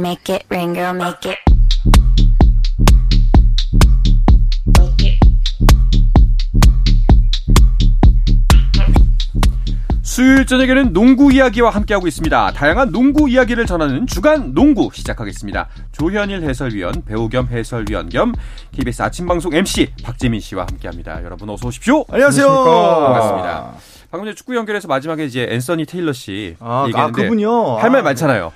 make it rain, girl, make it. 수요일 저녁에는 농구 이야기와 함께하고 있습니다. 다양한 농구 이야기를 전하는 주간 농구 시작하겠습니다. 조현일 해설위원, 배우 겸 해설위원 겸 KBS 아침 방송 MC 박재민 씨와 함께합니다. 여러분 어서 오십시오. 안녕하세요. 반갑습니다. 방금 전에 축구 연결해서 마지막에 이제 앤서니 테일러 씨 아, 얘기했는데 아, 그분요? 할말 아. 많잖아요.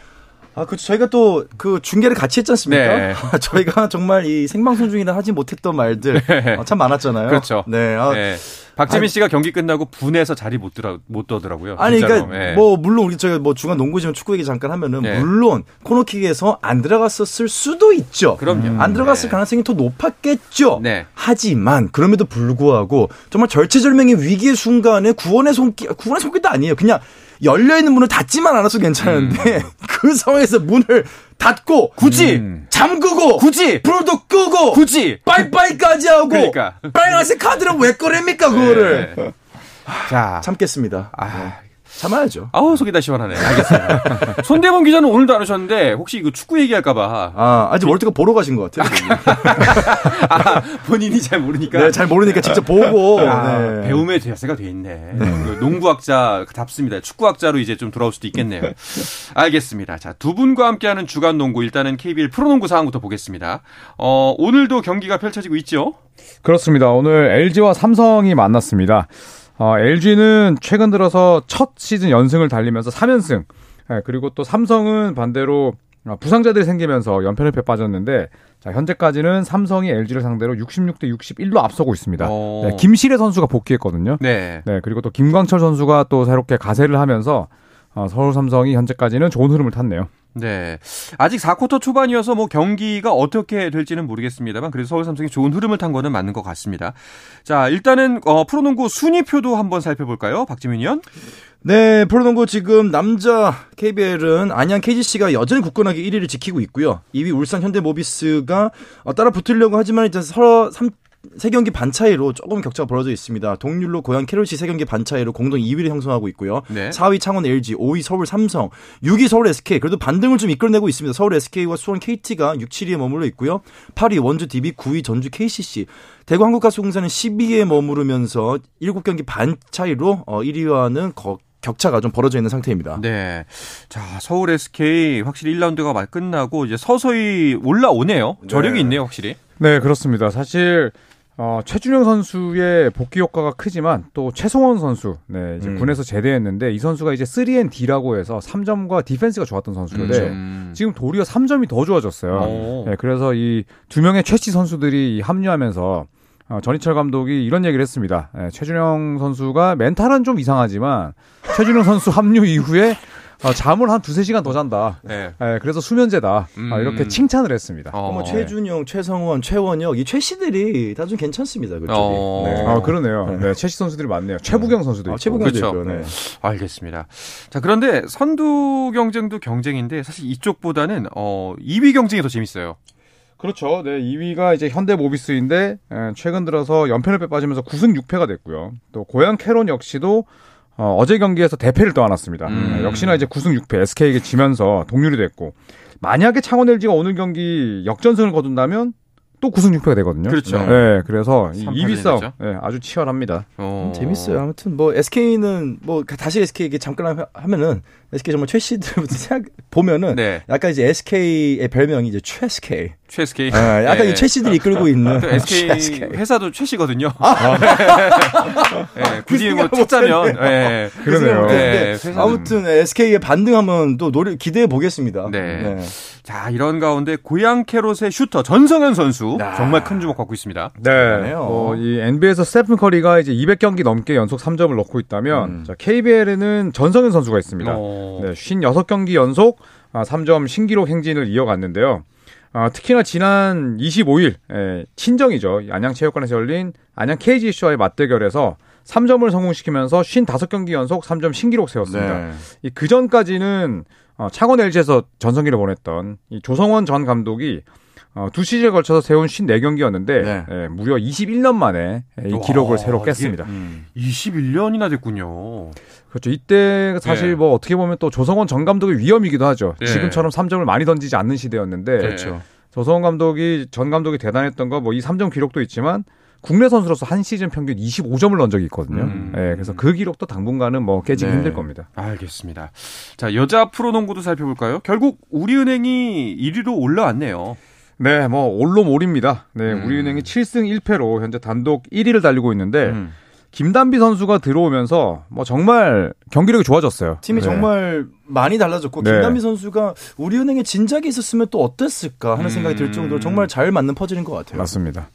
아, 그렇죠. 저희가 또 그 중계를 같이 했지 않습니까? 네. 저희가 정말 이 생방송 중이라 하지 못했던 말들 어, 참 많았잖아요. 그렇죠. 네. 아, 네. 박재민 아니- 씨가 경기 끝나고 분해서 자리 못 들어 못 떠더라고요. 아니, 진짜로. 그러니까 예. 뭐 물론 우리 저희 뭐 중간 농구지만 축구 얘기 잠깐 하면은 네. 물론 코너킥에서 안 들어갔었을 수도 있죠. 그럼요. 안 들어갔을 네. 가능성이 더 높았겠죠. 네. 하지만 그럼에도 불구하고 정말 절체절명의 위기의 순간에 구원의 손길 구원의 손길도 아니에요. 그냥 열려 있는 문을 닫지만 않아서 괜찮은데 그 상황에서 문을 닫고 굳이 잠그고 굳이 불도 끄고 굳이 빠이빠이까지 하고 그러니까. 빨간색 카드를 왜 꺼냅니까 그거를 네. 자, 참겠습니다. 아, 네. 참아야죠. 아우 속이 다 시원하네. 알겠습니다. 손대범 기자는 오늘도 안 오셨는데 혹시 이거 축구 얘기할까봐 아, 아직 월드컵 보러 가신 것 같아요. 아, 본인이 잘 모르니까 네, 잘 모르니까 직접 보고. 아, 네. 배움의 대세가 돼 있네. 그 농구학자 답습니다. 축구학자로 이제 좀 돌아올 수도 있겠네요. 알겠습니다. 자, 두 분과 함께하는 주간 농구 일단은 KBL 프로농구 상황부터 보겠습니다. 어, 오늘도 경기가 펼쳐지고 있죠. 그렇습니다. 오늘 LG와 삼성이 만났습니다. 어, LG는 최근 들어서 첫 시즌 연승을 달리면서 3연승. 예, 그리고 또 삼성은 반대로 어, 부상자들이 생기면서 연패를 빠졌는데 자, 현재까지는 삼성이 LG를 상대로 66대 61로 앞서고 있습니다. 어. 네, 김시래 선수가 복귀했거든요. 네. 네, 그리고 또 김광철 선수가 또 새롭게 가세를 하면서 어, 서울 삼성이 현재까지는 좋은 흐름을 탔네요. 네. 아직 4쿼터 초반이어서 뭐 경기가 어떻게 될지는 모르겠습니다만 그래도 서울 삼성이 좋은 흐름을 탄 거는 맞는 것 같습니다. 자, 일단은 어, 프로농구 순위표도 한번 살펴볼까요? 박지민 의원? 네, 프로농구 지금 남자 KBL은 안양 KGC가 여전히 굳건하게 1위를 지키고 있고요. 2위 울산 현대모비스가 어, 따라 붙으려고 하지만 일단 서로 3, 세 경기 반 차이로 조금 격차가 벌어져 있습니다. 동률로 고양 캐롤시 세 경기 반 차이로 공동 2위를 형성하고 있고요. 네. 4위 창원 LG, 5위 서울 삼성, 6위 서울 SK. 그래도 반등을 좀 이끌어내고 있습니다. 서울 SK와 수원 KT가 6, 7위에 머물러 있고요. 8위 원주 DB, 9위 전주 KCC. 대구 한국가스공사는 12위에 머무르면서 7경기 반 차이로 어, 1위와는 거, 격차가 좀 벌어져 있는 상태입니다. 네. 자, 서울 SK 확실히 1라운드가 막 끝나고 이제 서서히 올라오네요. 저력이 네. 있네요, 확실히. 네, 그렇습니다. 사실 어, 최준영 선수의 복귀 효과가 크지만 또 최송원 선수, 네, 이제 음. 군에서 제대했는데 이 선수가 이제 3&D라고 해서 3점과 디펜스가 좋았던 선수인데 음. 지금 도리어 3점이 더 좋아졌어요. 오. 네, 그래서 이 두 명의 최씨 선수들이 합류하면서 어, 전희철 감독이 이런 얘기를 했습니다. 네, 최준영 선수가 멘탈은 좀 이상하지만 최준영 선수 합류 이후에 어, 잠을 한 두세 시간 더 잔다. 네. 네, 그래서 수면제다. 음. 아, 이렇게 칭찬을 했습니다. 어. 뭐 최준영, 최성원, 최원혁 이 최씨들이 다좀 괜찮습니다. 그쪽이. 어. 네. 아, 그러네요. 네, 최씨 선수들이 많네요. 최부경 선수도 있고. 아, 최부경도 그렇죠. 있고요. 네. 알겠습니다. 자, 그런데 선두 경쟁도 경쟁인데 사실 이쪽보다는 어, 2위 경쟁이 더 재밌어요. 그렇죠. 네, 2위가 이제 현대 모비스인데 에, 최근 들어서 연패를 빼 빠지면서 9승 6패가 됐고요. 또 고양 캐론 역시도 어, 제 경기에서 대패를 떠안았습니다. 음. 네, 역시나 이제 9승 6패 SK에게 지면서 동률이 됐고 만약에 창원 LG가 오늘 경기 역전승을 거둔다면 또 9승 6패가 되거든요. 그렇죠. 네, 그래서 이삼 2위 싸움. 네, 아주 치열합니다. 어. 음, 재밌어요. 아무튼 뭐 SK는 뭐 다시 SK 얘기 잠깐 하- 하면은 SK 정말 최 씨들부터 생각 보면은 네. 약간 이제 SK의 별명이 이제 최SK. 최 SK. 아, 약간 네. 이 최 씨들이 이끌고 있는 또 SK 최SK. 회사도 최 씨거든요. 아. 네, 굳이 뭐 찾자면 네. 그러네요. 네, 네. 아무튼 SK의 반등하면 또 노래 기대해 보겠습니다. 네. 자, 이런 가운데 고양 캐롯의 슈터 전성현 선수 아. 정말 큰 주목 받고 있습니다. 네. 어, 이 NBA에서 스테픈 커리가 이제 200경기 넘게 연속 3점을 넣고 있다면 음. 자, KBL에는 전성현 선수가 있습니다. 어. 네, 56경기 연속 아, 3점 신기록 행진을 이어갔는데요. 아, 특히나 지난 25일 예, 친정이죠. 안양체육관에서 열린 안양 KGC와의 맞대결에서 3점을 성공시키면서 55경기 연속 3점 신기록 세웠습니다. 네. 이 그전까지는 어, 창원 LG에서 전성기를 보냈던 이 조성원 전 감독이 어, 두 시즌에 걸쳐서 세운 54경기였는데 네. 예, 무려 21년 만에 이 기록을 와, 새로 깼습니다. 21년이나 됐군요. 그렇죠. 이때 사실 네. 뭐 어떻게 보면 또 조성원 전 감독의 위험이기도 하죠. 네. 지금처럼 3점을 많이 던지지 않는 시대였는데 그렇죠. 조성원 감독이 전 감독이 대단했던 거 뭐 이 3점 기록도 있지만 국내 선수로서 한 시즌 평균 25점을 넣은 적이 있거든요. 음. 예, 그래서 그 기록도 당분간은 뭐 깨지기 네. 힘들 겁니다. 알겠습니다. 자, 여자 프로농구도 살펴볼까요? 결국 우리은행이 1위로 올라왔네요. 네, 뭐 올로몰입니다. 네, 음. 우리은행이 7승 1패로 현재 단독 1위를 달리고 있는데 음. 김단비 선수가 들어오면서 뭐 정말 경기력이 좋아졌어요. 팀이 네. 정말 많이 달라졌고 네. 김단비 선수가 우리은행에 진작에 있었으면 또 어땠을까 하는 음. 생각이 들 정도로 정말 잘 맞는 퍼즐인 것 같아요. 맞습니다.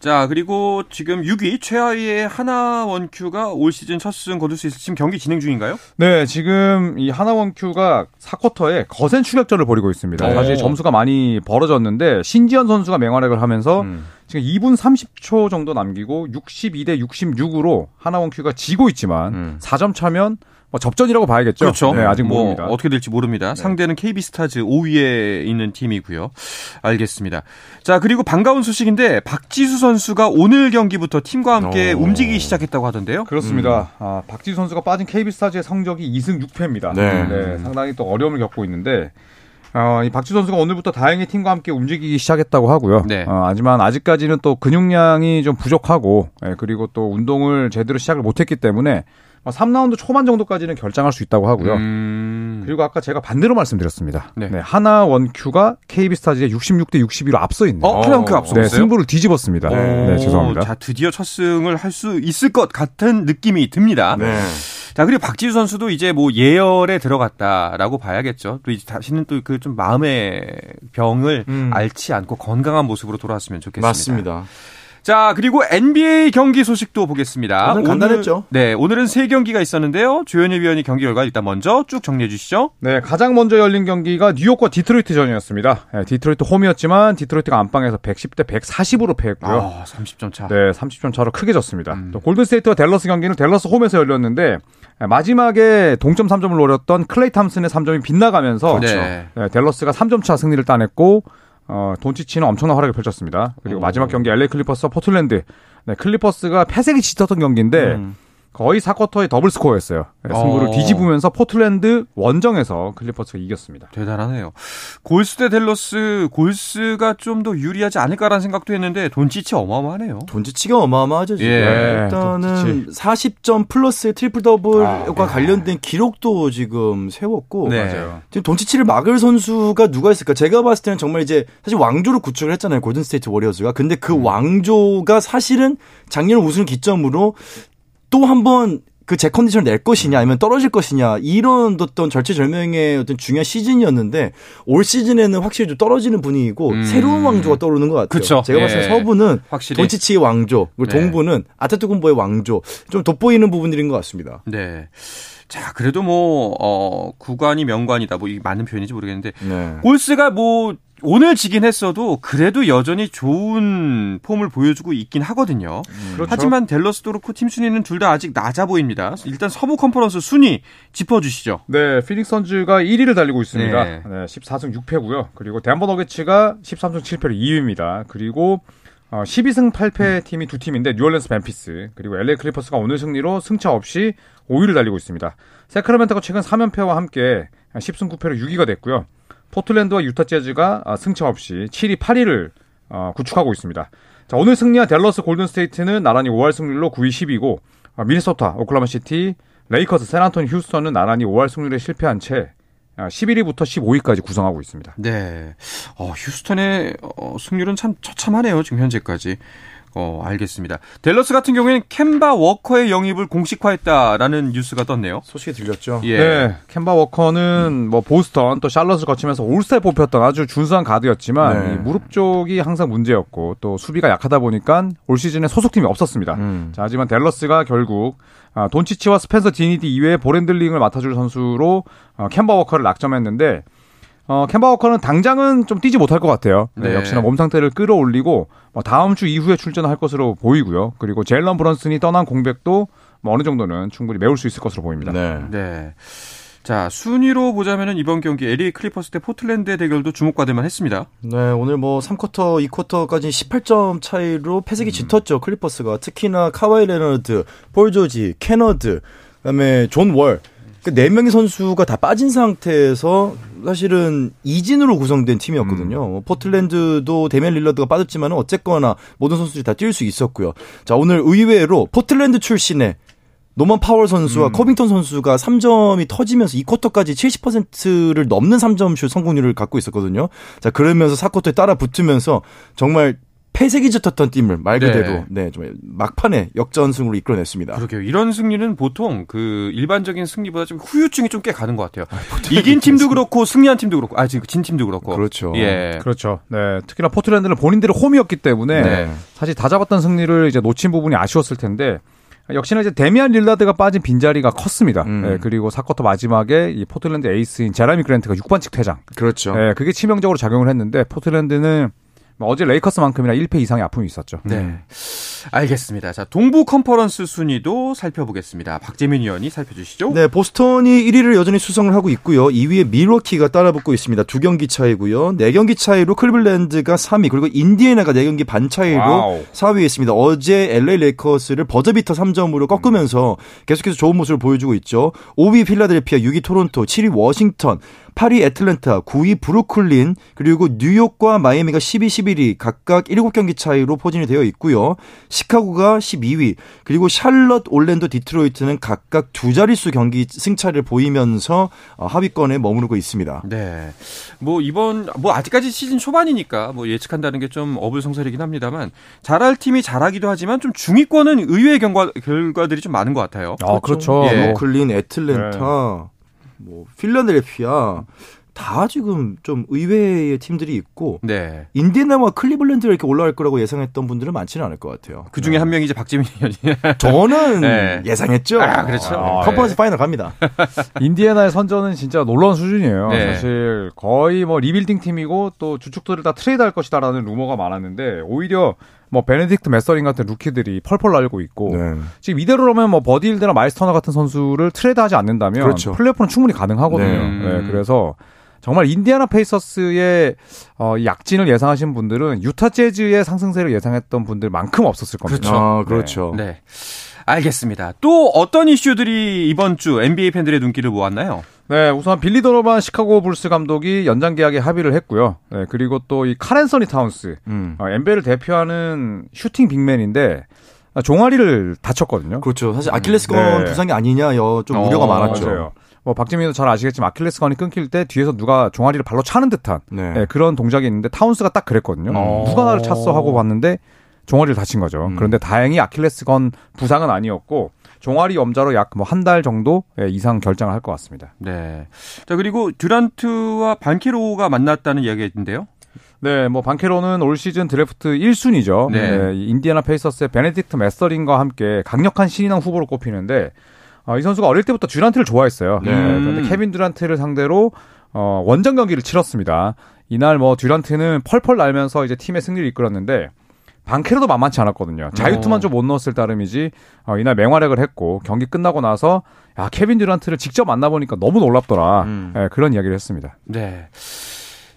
자, 그리고 지금 6위 최하위의 하나 원큐가 올 시즌 첫 승 거둘 수 있을 지금 경기 진행 중인가요? 네, 지금 이 하나원큐가 4쿼터에 거센 추격전을 벌이고 있습니다. 오. 사실 점수가 많이 벌어졌는데 신지현 선수가 맹활약을 하면서 음. 지금 2분 30초 정도 남기고 62대 66으로 하나원 큐가 지고 있지만 음. 4점 차면 뭐 접전이라고 봐야겠죠. 그렇죠. 네, 아직 뭐 모릅니다. 어떻게 될지 모릅니다. 상대는 KB 스타즈 5위에 있는 팀이고요. 알겠습니다. 자, 그리고 반가운 소식인데 박지수 선수가 오늘 경기부터 팀과 함께 오. 움직이기 시작했다고 하던데요. 그렇습니다. 아, 박지수 선수가 빠진 KB스타즈의 성적이 2승 6패입니다. 네. 상당히 또 어려움을 겪고 있는데 어, 이 박지수 선수가 오늘부터 다행히 팀과 함께 움직이기 시작했다고 하고요. 네. 어, 하지만 아직까지는 또 근육량이 좀 부족하고 예, 그리고 또 운동을 제대로 시작을 못했기 때문에 3라운드 초반 정도까지는 결장할 수 있다고 하고요. 음. 그리고 아까 제가 반대로 말씀드렸습니다. 네. 네, 하나 원큐가 KB스타즈에 66대 61로 앞서 있네요. 어, 하나 원큐 앞서 네, 있어요? 승부를 뒤집었습니다. 오, 네, 죄송합니다. 자, 드디어 첫 승을 할 수 있을 것 같은 느낌이 듭니다. 네. 자, 그리고 박지수 선수도 이제 뭐 예열에 들어갔다라고 봐야겠죠. 또 이제 다시는 또 그 좀 마음의 병을 음. 앓지 않고 건강한 모습으로 돌아왔으면 좋겠습니다. 맞습니다. 자, 그리고 NBA 경기 소식도 보겠습니다. 오늘 간단했죠? 네, 오늘은 세 경기가 있었는데요. 조현일 위원이 경기 결과 일단 먼저 쭉 정리해 주시죠. 네, 가장 먼저 열린 경기가 뉴욕과 디트로이트전이었습니다. 네, 디트로이트 홈이었지만 디트로이트가 안방에서 110대 140으로 패했고요. 아, 30점 차. 네, 30점 차로 크게 졌습니다. 음. 또 골든스테이트와 댈러스 경기는 댈러스 홈에서 열렸는데 네, 마지막에 동점 3점을 노렸던 클레이 탐슨의 3점이 빗나가면서 네. 네, 댈러스가 3점 차 승리를 따냈고 어, 돈치치는 엄청난 활약을 펼쳤습니다. 그리고 오. 마지막 경기 LA 클리퍼스와 포틀랜드. 네, 클리퍼스가 패색이 짙었던 경기인데 음. 거의 4쿼터에 더블 스코어였어요. 네, 승부를 어. 뒤집으면서 포틀랜드 원정에서 클리퍼스가 이겼습니다. 대단하네요. 골스 대 델러스, 골스가 좀 더 유리하지 않을까라는 생각도 했는데 돈치치 어마어마하네요. 돈치치가 어마어마하죠. 지금. 예. 일단은 40점 플러스 트리플 더블과 아, 관련된 기록도 지금 세웠고 네. 맞아요. 지금 돈치치를 막을 선수가 누가 있을까? 제가 봤을 때는 정말 이제 사실 왕조를 구축을 했잖아요. 골든 스테이트 워리어즈가. 근데 그 음. 왕조가 사실은 작년 우승을 기점으로 또 한번 그 제 컨디션을 낼 것이냐 아니면 떨어질 것이냐 이런 어떤 절체절명의 어떤 중요한 시즌이었는데 올 시즌에는 확실히 좀 떨어지는 분위기고 음. 새로운 왕조가 떠오르는 것 같아요. 그쵸. 제가 봤을 때 예. 서부는 확실히. 돈치치의 왕조, 그리고 네. 동부는 아데토쿤보의 왕조 좀 돋보이는 부분들인 것 같습니다. 네. 자, 그래도 뭐, 어, 구관이 명관이다. 뭐, 이게 맞는 표현인지 모르겠는데, 네. 골스가 뭐, 오늘 지긴 했어도 그래도 여전히 좋은 폼을 보여주고 있긴 하거든요. 그렇죠. 하지만 델러스도 그렇고 팀 순위는 둘 다 아직 낮아 보입니다. 일단 서부 컨퍼런스 순위 짚어주시죠. 네, 피닉스 선즈가 1위를 달리고 있습니다. 네. 네. 14승 6패고요. 그리고 덴버 너게츠가 13승 7패로 2위입니다. 그리고 어, 12승 8패 팀이 두 팀인데 뉴올리언스 멤피스 그리고 LA 클리퍼스가 오늘 승리로 승차 없이 5위를 달리고 있습니다. 새크라멘토가 최근 3연패와 함께 10승 9패로 6위가 됐고요. 포틀랜드와 유타 재즈가 아, 승차 없이 7위, 8위를 어, 구축하고 있습니다. 자, 오늘 승리한 댈러스 골든스테이트는 나란히 5할 승률로 9위, 10위고 아, 미네소타, 오클라호마 시티, 레이커스, 샌안토니오, 휴스턴은 나란히 5할 승률에 실패한 채 아, 11위부터 15위까지 구성하고 있습니다. 네. 어, 휴스턴의 어, 승률은 참 처참하네요. 지금 현재까지. 어, 알겠습니다. 댈러스 같은 경우에는 켐바 워커의 영입을 공식화했다라는 뉴스가 떴네요. 소식이 들렸죠. 예. 네, 켐바 워커는 뭐 보스턴 또 샬럿을 거치면서 올스타에 뽑혔던 아주 준수한 가드였지만 네. 이 무릎 쪽이 항상 문제였고 또 수비가 약하다 보니까 올 시즌에 소속팀이 없었습니다. 음. 자, 하지만 댈러스가 결국 아, 돈치치와 스펜서 딘위디 이외에 볼 핸들링을 맡아줄 선수로 어, 켐바 워커를 낙점했는데 어, 켐바 워커는 당장은 좀 뛰지 못할 것 같아요. 네, 네. 역시나 몸 상태를 끌어올리고 뭐 다음 주 이후에 출전할 것으로 보이고요. 그리고 제일런 브런슨이 떠난 공백도 뭐 어느 정도는 충분히 메울 수 있을 것으로 보입니다. 네. 네. 자, 순위로 보자면은 이번 경기 LA 클리퍼스 대 포틀랜드의 대결도 주목받을 만 했습니다. 네, 오늘 뭐 3쿼터, 2쿼터까지 18점 차이로 패색이 짙었죠, 클리퍼스가. 특히나 카와이 레너드, 폴 조지, 케너드, 그다음에 존 월. 그 네 명의 선수가 다 빠진 상태에서 사실은 2진으로 구성된 팀이었거든요. 뭐 포틀랜드도 데미안 릴라드가 빠졌지만 어쨌거나 모든 선수들이 다 뛸 수 있었고요. 자, 오늘 의외로 포틀랜드 출신의 노만 파월 선수와 커빙턴 선수가 3점이 터지면서 2쿼터까지 70%를 넘는 3점 슛 성공률을 갖고 있었거든요. 자, 그러면서 4쿼터에 따라 붙으면서 정말 패색이 짙었던 팀을 말 그대로 네, 좀 막판에 역전승으로 이끌어냈습니다. 그러게요. 이런 승리는 보통 그 일반적인 승리보다 좀 후유증이 좀 꽤 가는 것 같아요. 이긴 팀도 그렇고 승리한 팀도 그렇고 아 지금 진 팀도 그렇고 그렇죠. 예. 그렇죠. 네. 특히나 포틀랜드는 본인들의 홈이었기 때문에 네. 사실 다 잡았던 승리를 이제 놓친 부분이 아쉬웠을 텐데 역시나 이제 데미안 릴라드가 빠진 빈자리가 컸습니다. 음. 네, 그리고 4쿼터 마지막에 이 포틀랜드 에이스인 제라미 그랜트가 6반칙 퇴장. 그렇죠. 네, 그게 치명적으로 작용을 했는데 포틀랜드는 뭐 어제 레이커스만큼이나 1패 이상의 아픔이 있었죠. 네. 알겠습니다. 자, 동부 컨퍼런스 순위도 살펴보겠습니다. 박재민 위원이 살펴주시죠. 네, 보스턴이 1위를 여전히 수성을 하고 있고요. 2위에 밀워키가 따라붙고 있습니다. 두 경기 차이고요. 네 경기 차이로 클리블랜드가 3위, 그리고 인디애나가 네 경기 반 차이로 와우. 4위에 있습니다. 어제 LA 레이커스를 버저비터 3점으로 꺾으면서 계속해서 좋은 모습을 보여주고 있죠. 5위 필라델피아, 6위 토론토, 7위 워싱턴, 8위 애틀랜타, 9위 브루클린, 그리고 뉴욕과 마이애미가 12, 11위 각각 7경기 차이로 포진이 되어 있고요. 시카고가 12위, 그리고 샬럿, 올랜도, 디트로이트는 각각 두 자릿수 경기 승차를 보이면서 어, 하위권에 머무르고 있습니다. 네. 뭐 이번 뭐 아직까지 시즌 초반이니까 뭐 예측한다는 게 좀 어불성설이긴 합니다만 잘할 팀이 잘하기도 하지만 좀 중위권은 의외의 결과, 결과들이 좀 많은 것 같아요. 아, 그렇죠. 예. 브루클린, 애틀랜타, 뭐 필라델피아 다 지금 좀 의외의 팀들이 있고 네. 인디애나와 클리블랜드가 이렇게 올라갈 거라고 예상했던 분들은 많지는 않을 것 같아요. 그 중에 한 명이 이제 박재민 위원이. 저는 네. 예상했죠. 아, 그렇죠. 아, 컨퍼런스 파이널 갑니다. 인디애나의 선전은 진짜 놀라운 수준이에요. 네. 사실 거의 뭐 리빌딩 팀이고 또 주축들을 다 트레이드할 것이다라는 루머가 많았는데 오히려 뭐 베네딕트 매서린 같은 루키들이 펄펄 날고 있고 네. 지금 이대로라면 뭐 버디 힐드나 마일스 터너 같은 선수를 트레이드하지 않는다면 그렇죠. 플레이오프는 충분히 가능하거든요. 네. 네, 그래서 정말 인디애나 페이서스의 어, 이 약진을 예상하신 분들은 유타 재즈의 상승세를 예상했던 분들만큼 없었을 겁니다. 그렇죠. 아, 그렇죠. 네. 알겠습니다. 또 어떤 이슈들이 이번 주 NBA 팬들의 눈길을 모았나요? 네, 우선 빌리 도노반 시카고 불스 감독이 연장 계약에 합의를 했고요. 네, 그리고 또 이 칼앤서니 타운스, 음. 어, NBA를 대표하는 슈팅 빅맨인데 아, 종아리를 다쳤거든요. 그렇죠. 사실 아킬레스건 네. 부상이 아니냐 여좀 어, 우려가 많았죠. 맞아요. 뭐 박지민도 잘 아시겠지만 아킬레스건이 끊길 때 뒤에서 누가 종아리를 발로 차는 듯한 네. 네, 그런 동작이 있는데 타운스가 딱 그랬거든요. 어. 누가 나를 찼어 하고 봤는데 종아리를 다친 거죠. 음. 그런데 다행히 아킬레스건 부상은 아니었고 종아리 염자로 약 뭐 한 달 정도 예, 이상 결장을 할 것 같습니다. 네. 자, 그리고 듀란트와 반키로가 만났다는 이야기가 있는데요. 네, 뭐 반케로는 올 시즌 드래프트 1순위죠. 네. 이 인디애나 페이서스의 베네딕트 메서링과 함께 강력한 신인왕 후보로 꼽히는데 아, 이 선수가 어릴 때부터 듀란트를 좋아했어요. 네. 네, 그런데 케빈 듀란트를 상대로 어, 원정 경기를 치렀습니다. 이날 뭐 듀란트는 펄펄 날면서 이제 팀의 승리를 이끌었는데 반케로도 만만치 않았거든요. 자유투만 어. 좀못 넣었을 따름이지 어, 이날 맹활약을 했고 경기 끝나고 나서 야 케빈 듀란트를 직접 만나보니까 너무 놀랍더라. 음. 예, 그런 이야기를 했습니다. 네.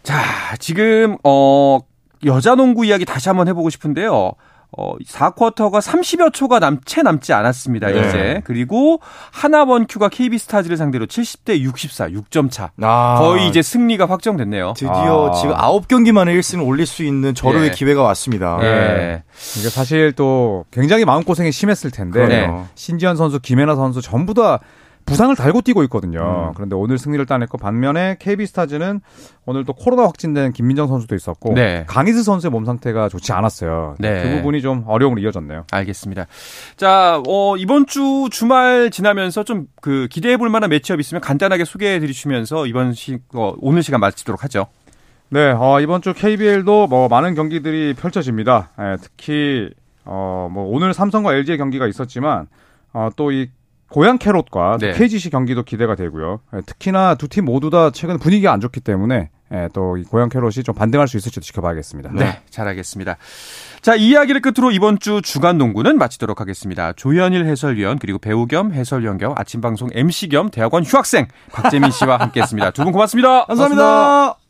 자, 지금 어 여자 농구 이야기 다시 한번 해보고 싶은데요. 어 4쿼터가 30여 초가 남, 채 남지 않았습니다. 네. 이제 그리고 하나원큐가 KB 스타즈를 상대로 70대 64, 6점 차. 아, 거의 이제 승리가 확정됐네요. 드디어 아. 지금 9경기 만에 1승을 올릴 수 있는 절호의 예. 기회가 왔습니다. 예. 이게 사실 또 굉장히 마음고생이 심했을 텐데. 신지현 선수, 김혜나 선수 전부 다 부상을 달고 뛰고 있거든요. 음. 그런데 오늘 승리를 따냈고 반면에 KB스타즈는 오늘 또 코로나 확진된 김민정 선수도 있었고 네. 강희수 선수의 몸 상태가 좋지 않았어요. 네. 그 부분이 좀 어려움으로 이어졌네요. 알겠습니다. 자, 어, 이번 주 주말 지나면서 좀 그 기대해 볼 만한 매치업 있으면 간단하게 소개해 드리시면서 이번 시, 어, 오늘 시간 마치도록 하죠. 네, 어, 이번 주 KBL도 뭐 많은 경기들이 펼쳐집니다. 예, 특히 어, 뭐 오늘 삼성과 LG의 경기가 있었지만 어, 또 이 고양 캐롯과 네. KGC 경기도 기대가 되고요. 예, 특히나 두 팀 모두 다 최근 분위기가 안 좋기 때문에 예, 또이 고양 캐롯이 좀 반등할 수 있을지도 지켜봐야겠습니다. 네, 잘하겠습니다. 자, 이 이야기를 끝으로 이번 주 주간 농구는 마치도록 하겠습니다. 조현일 해설위원 그리고 배우 겸 해설위원 겸 아침 방송 MC 겸 대학원 휴학생 박재민 씨와 함께했습니다. 두 분 고맙습니다. 감사합니다.